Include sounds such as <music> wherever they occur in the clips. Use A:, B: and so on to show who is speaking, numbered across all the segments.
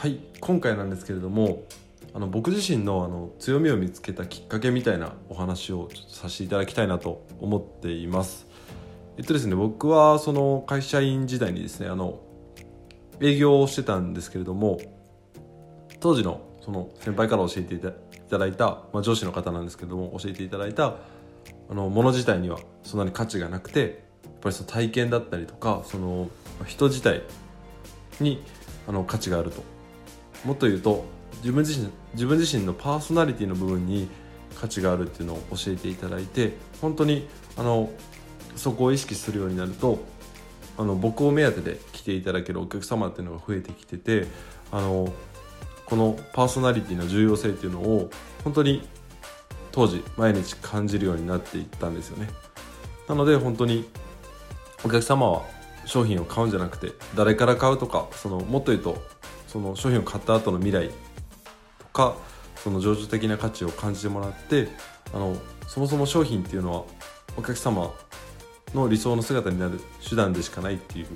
A: はい。今回なんですけれどもあの僕自身のあの強みを見つけたきっかけみたいなお話をちょっとさせていただきたいなと思っています。えっとですね僕はその会社員時代にですねあの営業をしてたんですけれども当時のその先輩から教えていただいた、まあ、上司の方なんですけども教えていただいたあのもの自体にはそんなに価値がなくてやっぱりその体験だったりとかその人自体にあの価値があると。もっと言うと自分自身自分自身のパーソナリティの部分に価値があるっていうのを教えていただいて本当にあのそこを意識するようになるとあの僕を目当てで来ていただけるお客様っていうのが増えてきててあのこのパーソナリティの重要性っていうのを本当に当時毎日感じるようになっていったんですよね。なので本当にお客様は商品を買うんじゃなくて誰から買うとかそのもっと言うとその商品を買った後の未来とかその情緒的な価値を感じてもらってあのそもそも商品っていうのはお客様の理想の姿になる手段でしかないっていう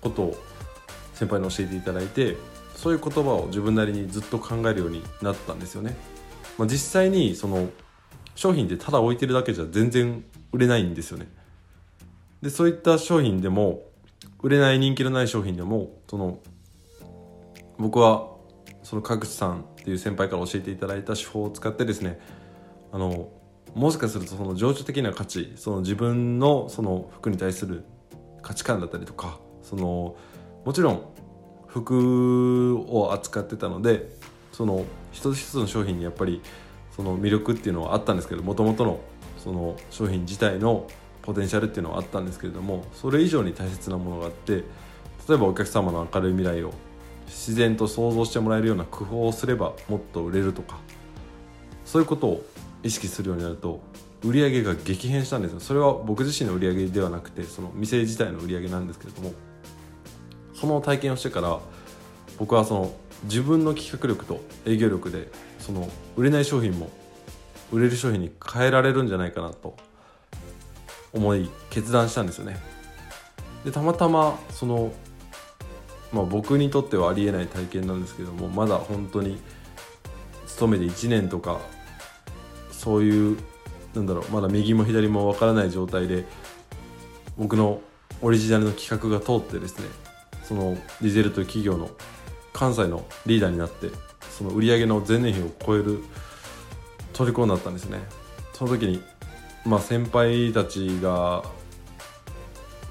A: ことを先輩に教えていただいてそういう言葉を自分なりにずっと考えるようになったんですよね。まあ、実際にその商品ってただ置いてるだけじゃ全然売れないんですよね。でそういった商品でも売れない人気のない商品でもその僕はその角地さんっていう先輩から教えていただいた手法を使ってですねあのもしかするとその情緒的な価値その自分のその服に対する価値観だったりとかそのもちろん服を扱ってたのでその一つ一つの商品にやっぱりその魅力っていうのはあったんですけどもともとのその商品自体のポテンシャルっていうのはあったんですけれどもそれ以上に大切なものがあって例えばお客様の明るい未来を自然と想像してもらえるような工夫をすればもっと売れるとかそういうことを意識するようになると売り上げが激変したんですよ。それは僕自身の売り上げではなくてその店自体の売り上げなんですけれどもその体験をしてから僕はその自分の企画力と営業力でその売れない商品も売れる商品に変えられるんじゃないかなと思い決断したんですよね。でたまたまそのまあ僕にとってはありえない体験なんですけどもまだ本当に勤めて1年とかそういうなんだろうまだ右も左もわからない状態で僕のオリジナルの企画が通ってですねそのディゼルという企業の関西のリーダーになってその売り上げの前年比を超える虜になったんですね。その時にまあ先輩たちが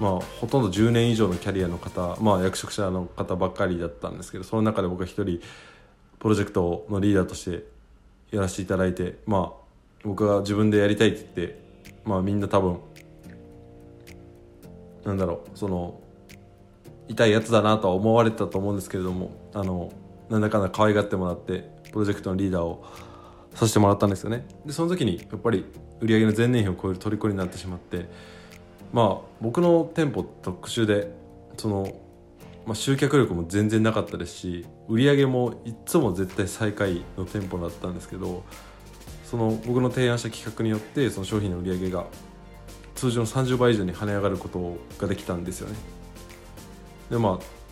A: まあほとんど10年以上のキャリアの方まあ役職者の方ばっかりだったんですけどその中で僕は一人プロジェクトのリーダーとしてやらせていただいてまあ僕が自分でやりたいって言ってまあみんな多分なんだろうその痛いやつだなとは思われてたと思うんですけれどもあのなんだかんだ可愛がってもらってプロジェクトのリーダーをさせてもらったんですよね。でその時にやっぱり売上の前年比を超える虜になってしまってまあ僕の店舗特殊でその、まあ、集客力も全然なかったですし売り上げもいつも絶対最下位の店舗だったんですけどその僕の提案した企画によってその商品の売り上げが通常の30倍以上に跳ね上がることができたんですよね。でまあ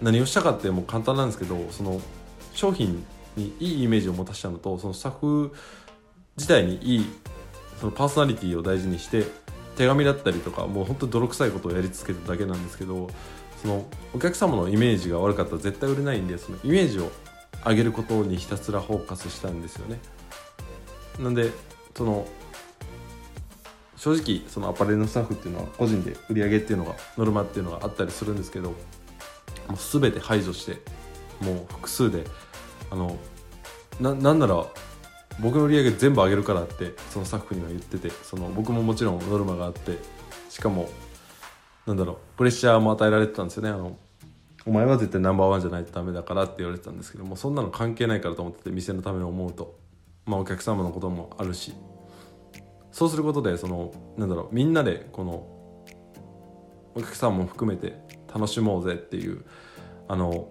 A: 何をしたかってもう簡単なんですけどその商品にいいイメージを持たせたのとそのスタッフ自体にいいそのパーソナリティを大事にして手紙だったりとかもう本当泥臭いことをやり続けただけなんですけどそのお客様のイメージが悪かったら絶対売れないんでそのイメージを上げることにひたすらフォーカスしたんですよね。なんでその正直そのアパレルのスタッフっていうのは個人で売り上げっていうのがノルマっていうのがあったりするんですけどもう全て排除してもう複数であのななんなら僕の売り上げ全部上げるからってそのスタッフには言っててその僕ももちろんノルマがあってしかもなんだろうプレッシャーも与えられてたんですよね。あのお前は絶対ナンバーワンじゃないとダメだからって言われてたんですけどもそんなの関係ないからと思ってて店のために思うと。まあお客様のこともあるし。そうすることでそのなんだろうみんなでこのお客さんも含めて楽しもうぜっていうあの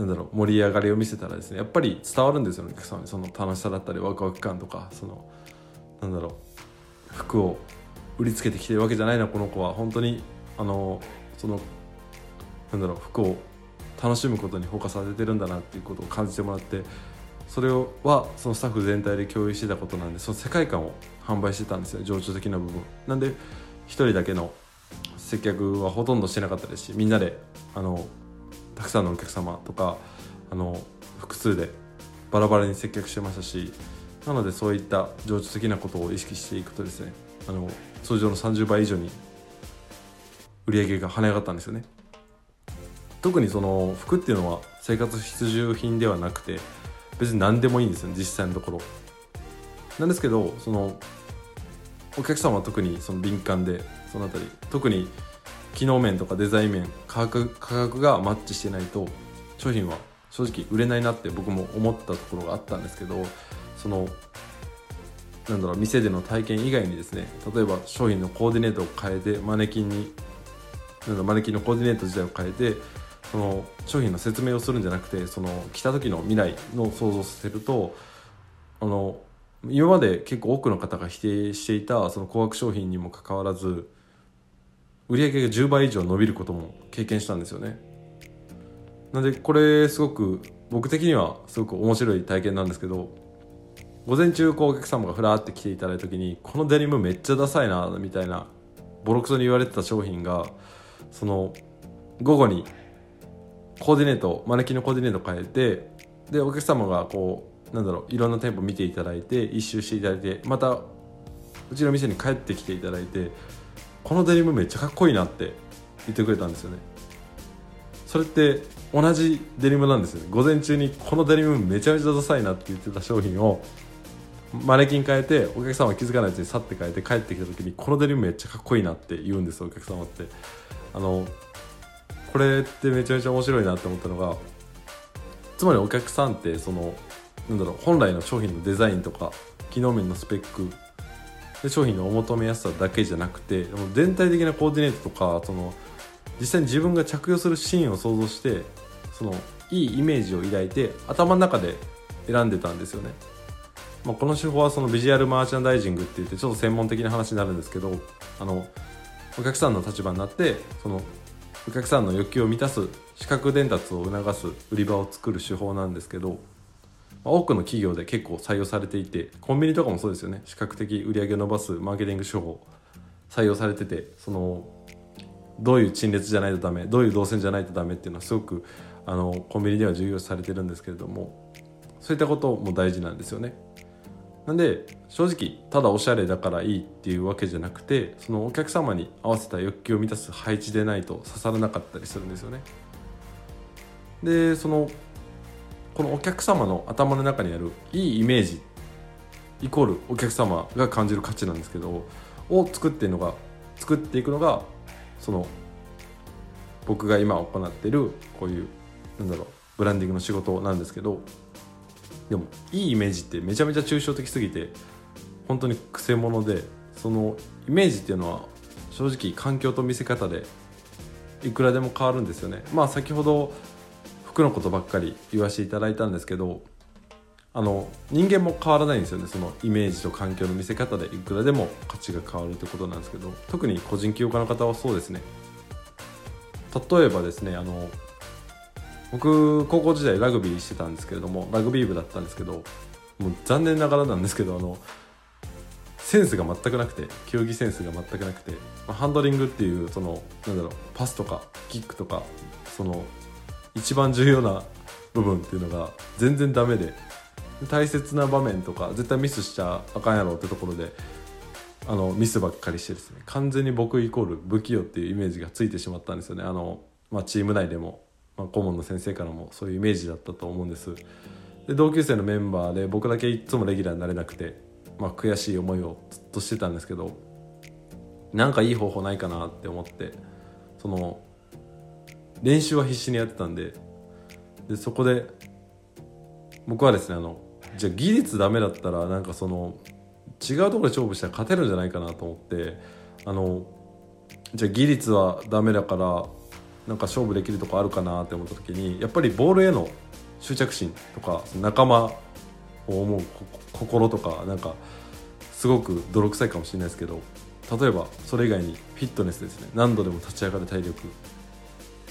A: なんだろう盛り上がりを見せたらですねやっぱり伝わるんですよねお客様に。その楽しさだったりワクワク感とかそのなんだろう服を売りつけてきてるわけじゃないなこの子は。本当にあのそのなんだろう服を楽しむことにフォーカスされてるんだなっていうことを感じてもらってそれはそのスタッフ全体で共有してたことなんでその世界観を販売してたんですよ情緒的な部分。なんで1人だけの接客はほとんどしてなかったですしみんなであのたくさんのお客様とかあの複数でバラバラに接客してましたしなのでそういった情緒的なことを意識していくとですねあの通常の30倍以上に売り上げが跳ね上がったんですよね。特にその服っていうのは生活必需品ではなくて別に何でもいいんですよ実際のところ。なんですけどそのお客様は特にその敏感でそのあたり特に機能面とかデザイン面価格価格がマッチしてないと商品は正直売れないなって僕も思ったところがあったんですけどそのなんだろう店での体験以外にですね例えば商品のコーディネートを変えてマネキンになんだマネキンのコーディネート自体を変えてその商品の説明をするんじゃなくてその来た時の未来の想像させるとあの今まで結構多くの方が否定していたその高額商品にもかかわらず売上が10倍以上伸びることも経験したんですよね。なんでこれすごく僕的にはすごく面白い体験なんですけど午前中こうお客様がふらーって来ていただいた時にこのデニムめっちゃダサいなみたいなボロクソに言われてた商品がその午後にコーディネートマネキンのコーディネート変えてでお客様がこうなんだろういろんな店舗見ていただいて一周していただいてまたうちの店に帰ってきていただいてこのデニムめっちゃかっこいいなって言ってくれたんですよね。それって同じデニムなんですよね。午前中にこのデニムめちゃめちゃダサいなって言ってた商品をマネキン変えてお客様は気づかないうちに去って変えて帰ってきた時にこのデニムめっちゃかっこいいなって言うんですよお客様って。あのこれってめちゃめちゃ面白いなって思ったのがつまりお客さんってそのなんだろう本来の商品のデザインとか機能面のスペックで商品のお求めやすさだけじゃなくて全体的なコーディネートとかその実際に自分が着用するシーンを想像してそのいいイメージを抱いて頭の中で選んでたんですよね、まあ、この手法はそのビジュアルマーチャンダイジングって言ってちょっと専門的な話になるんですけどあのお客さんの立場になってそのお客さんの欲求を満たす視覚伝達を促す売り場を作る手法なんですけど多くの企業で結構採用されていてコンビニとかもそうですよね視覚的売り上げを伸ばすマーケティング手法採用されててそのどういう陳列じゃないとダメどういう動線じゃないとダメっていうのはすごくあのコンビニでは重要視されてるんですけれどもそういったことも大事なんですよね。なんで正直ただおしゃれだからいいっていうわけじゃなくてそのお客様に合わせた欲求を満たす配置でないと刺さらなかったりするんですよね。でそのこのお客様の頭の中にあるいいイメージイコールお客様が感じる価値なんですけどを作っているのが作っていくのがその僕が今行っているこういうなんだろうブランディングの仕事なんですけどでもいいイメージってめちゃめちゃ抽象的すぎて本当にくせ者でそのイメージっていうのは正直環境と見せ方でいくらでも変わるんですよね。まあ先ほど服のことばっかり言わせていただいたんですけどあの人間も変わらないんですよね。そのイメージと環境の見せ方でいくらでも価値が変わるってことなんですけど特に個人起業家の方はそうですね。例えばですねあの僕高校時代ラグビーしてたんですけれどもラグビー部だったんですけどもう残念ながらなんですけどあのセンスが全くなくて競技センスが全くなくて、ま、ハンドリングっていうそのなんだろうパスとかキックとかその一番重要な部分っていうのが全然ダメで大切な場面とか絶対ミスしちゃあかんやろってところであのミスばっかりしてですね。完全に僕イコール不器用っていうイメージがついてしまったんですよね。あの、まあ、チーム内でも、まあ、顧問の先生からもそういうイメージだったと思うんです。で同級生のメンバーで僕だけいつもレギュラーになれなくて、まあ、悔しい思いをずっとしてたんですけどなんかいい方法ないかなって思ってその練習は必死にやってたんで。でそこで僕はですねあのじゃあ技術ダメだったらなんかその違うところで勝負したら勝てるんじゃないかなと思ってあのじゃあ技術はダメだからなんか勝負できるとこあるかなって思った時にやっぱりボールへの執着心とか仲間を思う心とかなんかすごく泥臭いかもしれないですけど例えばそれ以外にフィットネスですね。何度でも立ち上がる体力。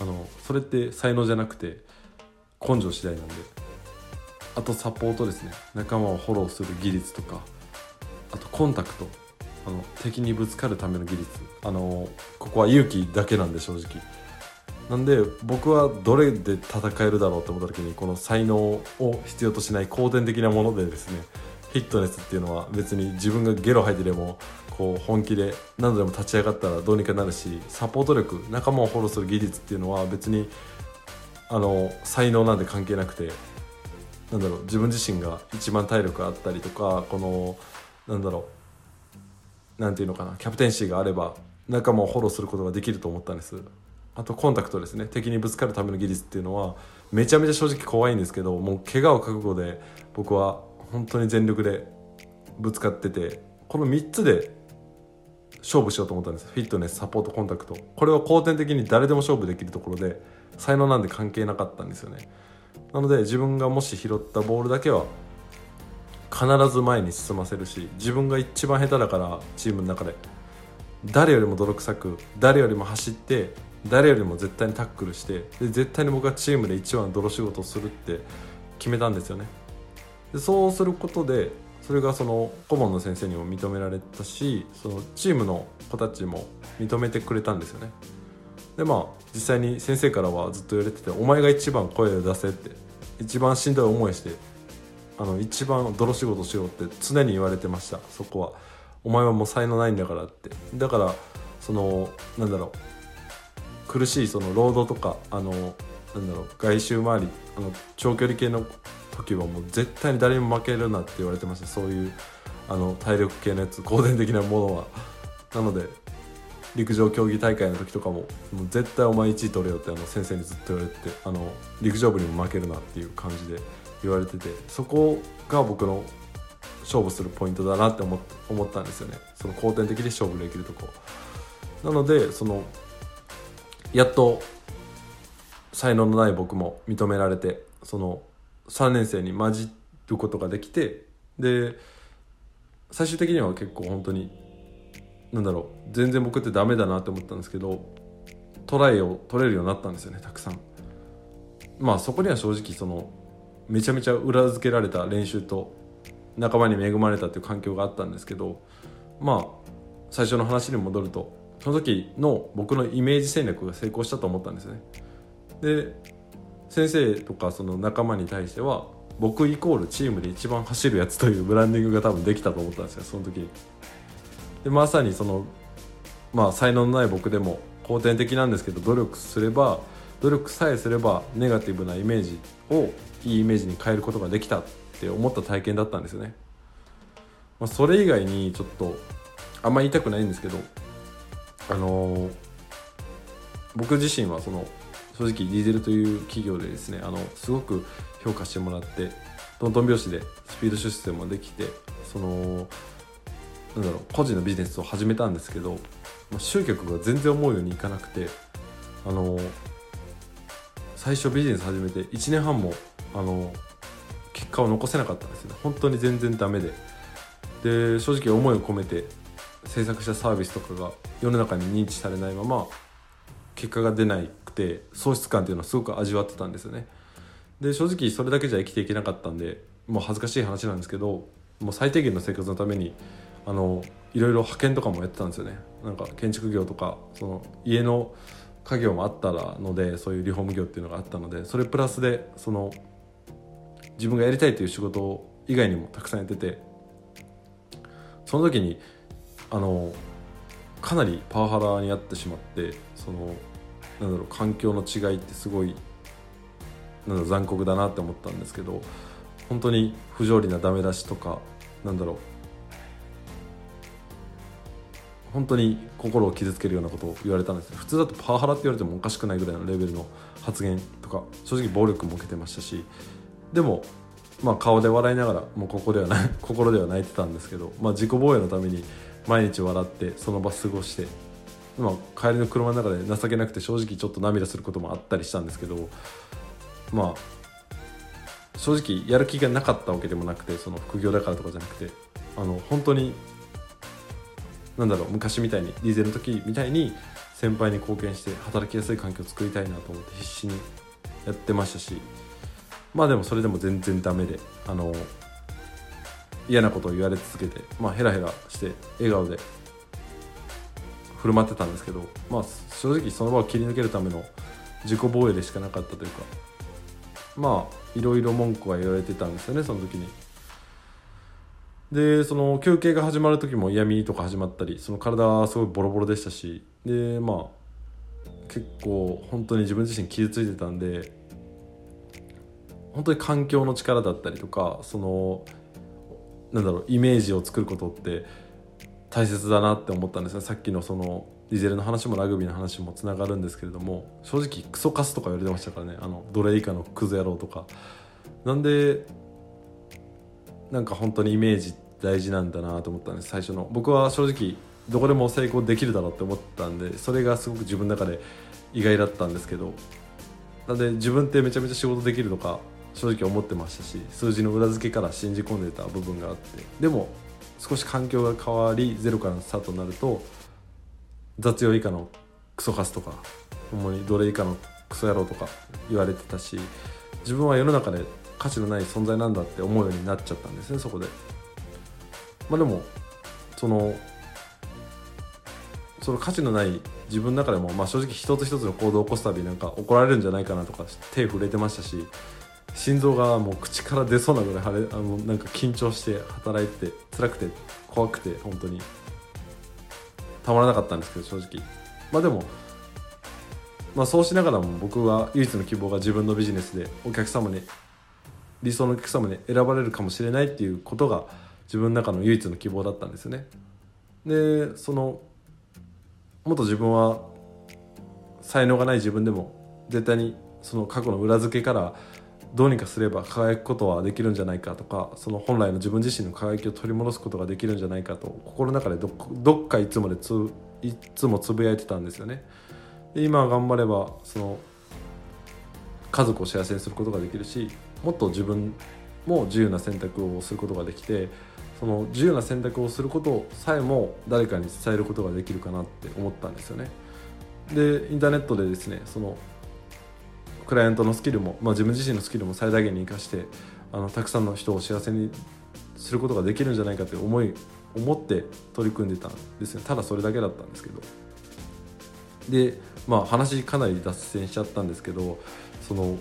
A: あのそれって才能じゃなくて根性次第なんで。あとサポートですね。仲間をフォローする技術とかあとコンタクト。あの敵にぶつかるための技術。あのここは勇気だけなんで正直。なんで僕はどれで戦えるだろうと思った時にこの才能を必要としない後天的なものでですねフィットネスっていうのは別に自分がゲロ吐いてでもこう本気で何度でも立ち上がったらどうにかなるしサポート力仲間をフォローする技術っていうのは別にあの才能なんて関係なくてなんだろう自分自身が一番体力あったりとかこのなんだろうなんていうのかなキャプテンシーがあれば仲間をフォローすることができると思ったんです。あとコンタクトですね。敵にぶつかるための技術っていうのはめちゃめちゃ正直怖いんですけどもう怪我を覚悟で僕は本当に全力でぶつかっててこの3つで勝負しようと思ったんです。フィットネスサポートコンタクト。これは後天的に誰でも勝負できるところで才能なんで関係なかったんですよね。なので自分がもし拾ったボールだけは必ず前に進ませるし自分が一番下手だからチームの中で。誰よりも泥臭く誰よりも走って誰よりも絶対にタックルしてで絶対に僕はチームで一番泥仕事をするって決めたんですよね。でそうすることでそれがその顧問の先生にも認められたしそのチームの子たちも認めてくれたんですよね。でまあ実際に先生からはずっと言われてて「お前が一番声を出せ」って一番しんどい思いしてあの一番泥仕事しようって常に言われてましたそこは。お前はもう才能ないんだからって。だからそのなんだろう苦しいその労働とかあのなんだろう外周回りあの長距離系の時はもう絶対に誰にも負けるなって言われてましたそういうあの体力系のやつ後天的なものは。なので陸上競技大会の時とかももう絶対お前1位取れよってあの先生にずっと言われてあの陸上部にも負けるなっていう感じで言われててそこが僕の勝負するポイントだなって思思ったんですよね。その後天的に勝負できるとこ。なのでそのやっと才能のない僕も認められてその3年生に混じることができてで最終的には結構本当になんだろう全然僕ってダメだなって思ったんですけどトライを取れるようになったんですよねたくさん。まあそこには正直そのめちゃめちゃ裏付けられた練習と仲間に恵まれたっていう環境があったんですけどまあ最初の話に戻るとその時の僕のイメージ戦略が成功したと思ったんですね。で先生とかその仲間に対しては僕イコールチームで一番走るやつというブランディングが多分できたと思ったんですよその時でまさにそのまあ才能のない僕でも後天的なんですけど努力すれば努力さえすればネガティブなイメージをいいイメージに変えることができたって思った体験だったんですよね、まあ、それ以外にちょっとあんま言いたくないんですけどあのー、僕自身はその正直ディーゼルという企業でですねあのすごく評価してもらってトントン拍子でスピード出世もできてそのなんだろう個人のビジネスを始めたんですけど、ま、集客が全然思うようにいかなくてあの最初ビジネス始めて1年半もあの結果を残せなかったんですよね。本当に全然ダメで。で正直思いを込めて制作したサービスとかが世の中に認知されないまま結果が出ないくて喪失感っていうのはすごく味わってたんですよね。で正直それだけじゃ生きていけなかったんでもう恥ずかしい話なんですけどもう最低限の生活のためにあのいろいろ派遣とかもやってたんですよね。なんか建築業とかその家の家業もあったのでそういうリフォーム業っていうのがあったのでそれプラスでその自分がやりたいという仕事以外にもたくさんやっててその時にあのかなりパワハラにあってしまってそのなんだろう環境の違いってすごいなんだ残酷だなって思ったんですけど本当に不条理なダメ出しとかなんだろう本当に心を傷つけるようなことを言われたんです普通だとパワハラって言われてもおかしくないぐらいのレベルの発言とか正直暴力も受けてましたしでもまあ顔で笑いながらもうここではない <laughs> 心では泣いてたんですけど、まあ、自己防衛のために毎日笑ってその場過ごして、まあ、帰りの車の中で情けなくて正直ちょっと涙することもあったりしたんですけどまあ正直やる気がなかったわけでもなくてその副業だからとかじゃなくてあの本当になんだろう昔みたいにディーゼルの時みたいに先輩に貢献して働きやすい環境を作りたいなと思って必死にやってましたしまあでもそれでも全然ダメであの嫌なことを言われ続けてまあヘラヘラして笑顔で振る舞ってたんですけどまあ正直その場を切り抜けるための自己防衛でしかなかったというかまあいろいろ文句は言われてたんですよねその時に。でその休憩が始まる時も嫌味とか始まったりその体はすごいボロボロでしたしでまあ結構本当に自分自身傷ついてたんで本当に環境の力だったりとかそのなんだろうイメージを作ることって大切だなって思ったんですね。さっきのそのディゼルの話もラグビーの話もつながるんですけれども正直クソカスとか言われてましたからね。あの奴隷以下のクズ野郎とか。なんでなんか本当にイメージ大事なんだなと思ったんです。最初の。僕は正直どこでも成功できるだろうって思ったんでそれがすごく自分の中で意外だったんですけど。なんで自分ってめちゃめちゃ仕事できるとか正直思ってましたし数字の裏付けから信じ込んでた部分があって。でも少し環境が変わりゼロからのスタートになると雑用以下のクソカスとかほんまに奴隷以下のクソ野郎とか言われてたし自分は世の中で価値のない存在なんだって思うようになっちゃったんですねそこで。まあでもそのその価値のない自分の中でも、まあ、正直一つ一つの行動を起こすたびなんか怒られるんじゃないかなとか手震えてましたし心臓がもう口から出そうなぐらい腫れあのなんか緊張して働いて辛くて怖くて本当にたまらなかったんですけど正直。まあでもまあそうしながらも僕は唯一の希望が自分のビジネスでお客様に理想のお客様に選ばれるかもしれないっていうことが自分の中の唯一の希望だったんですよね。でそのもっと自分は才能がない自分でも絶対にその過去の裏付けからどうにかすれば輝くことはできるんじゃないかとかその本来の自分自身の輝きを取り戻すことができるんじゃないかと心の中でどっかいつもでついつもつぶやいてたんですよね。で今頑張ればその家族を幸せにすることができるしもっと自分も自由な選択をすることができてその自由な選択をすることさえも誰かに伝えることができるかなって思ったんですよね。でインターネットでですねそのクライアントのスキルも、まあ、自分自身のスキルも最大限に生かしてあのたくさんの人を幸せにすることができるんじゃないかという思い思って取り組んでたんですねただそれだけだったんですけど。でまあ話かなり脱線しちゃったんですけどその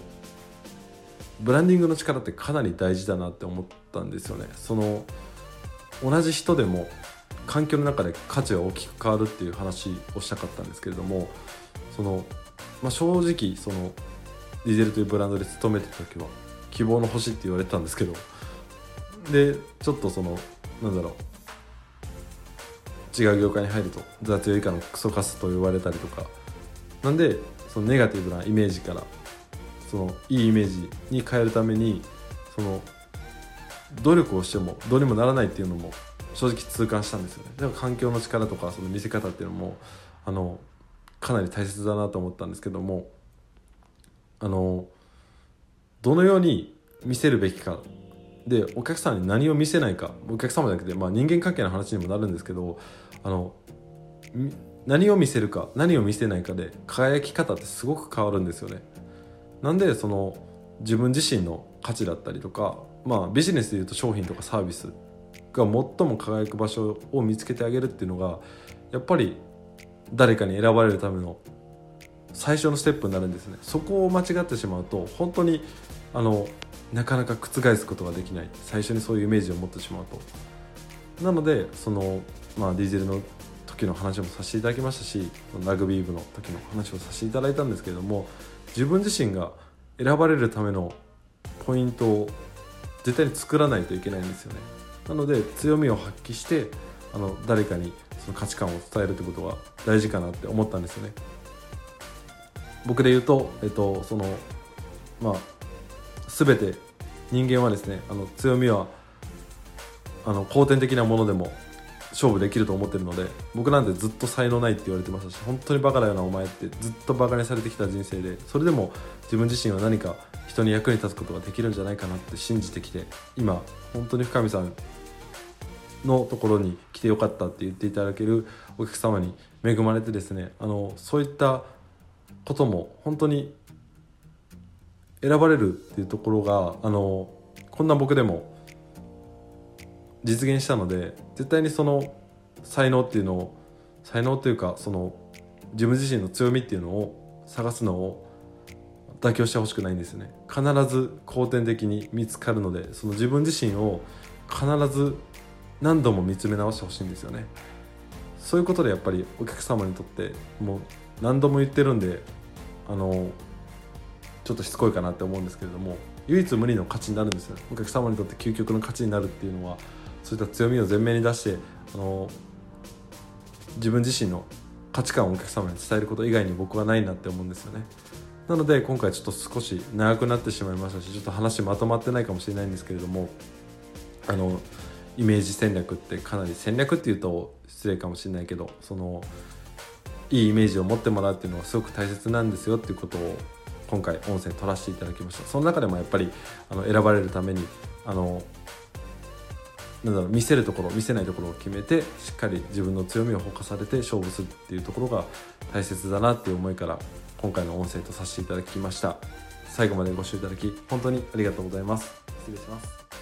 A: ブランディングの力ってかなり大事だなって思ったんですよね。その同じ人でも環境の中で価値が大きく変わるっていう話をしたかったんですけれどもその、まあ、正直そのディゼルというブランドで勤めてた時は希望の星って言われてたんですけどでちょっとそのなんだろう違う業界に入ると雑用以下のクソカスと言われたりとかなんでそのネガティブなイメージからそのいいイメージに変えるためにその努力をしてもどうにもならないっていうのも正直痛感したんですよね。だから環境の力とかその見せ方っていうのもあのかなり大切だなと思ったんですけどもあのどのように見せるべきかでお客さんに何を見せないかお客様じゃなくて、まあ、人間関係の話にもなるんですけどあの何を見せるか何を見せないかで輝き方ってすごく変わるんですよね。なんでその自分自身の価値だったりとか、まあ、ビジネスでいうと商品とかサービスが最も輝く場所を見つけてあげるっていうのがやっぱり誰かに選ばれるための最初のステップになるんですね。そこを間違ってしまうと本当にあのなかなか覆すことができない。最初にそういうイメージを持ってしまうと。なのでその、まあ、ディーゼルの時の話もさせていただきましたしラグビー部の時の話をさせていただいたんですけれども自分自身が選ばれるためのポイントを絶対に作らないといけないんですよね。なので強みを発揮してあの誰かにその価値観を伝えるってことが大事かなって思ったんですよね。僕で言うと、えっと、そのまあ全て人間はですねあの強みはあの後天的なものでも勝負できると思ってるので僕なんてずっと才能ないって言われてましたし本当にバカだよなお前ってずっとバカにされてきた人生でそれでも自分自身は何か人に役に立つことができるんじゃないかなって信じてきて今本当に深見さんのところに来てよかったって言っていただけるお客様に恵まれてですねあのそういったことも本当に選ばれるっていうところがあのこんな僕でも実現したので絶対にその才能っていうのを才能というかその自分自身の強みっていうのを探すのを妥協してほしくないんですよね。必ず後天的に見つかるのでその自分自身を必ず何度も見つめ直してほしいんですよね。そういうことでやっぱりお客様にとってもう何度も言ってるんであのちょっとしつこいかなって思うんですけれども唯一無二の価値になるんですよ。お客様にとって究極の価値になるっていうのはそういった強みを前面に出してあの自分自身の価値観をお客様に伝えること以外に僕はないなって思うんですよね。なので今回ちょっと少し長くなってしまいましたしちょっと話まとまってないかもしれないんですけれどもあのイメージ戦略ってかなり戦略っていうと失礼かもしれないけどそのいいイメージを持ってもらうっていうのはすごく大切なんですよっていうことを今回音声取らせていただきました。その中でもやっぱりあの選ばれるためにあのなんだろう見せるところ見せないところを決めてしっかり自分の強みをフォーカスされて勝負するっていうところが大切だなっていう思いから今回の音声とさせていただきました。最後までご視聴いただき本当にありがとうございます。失礼します。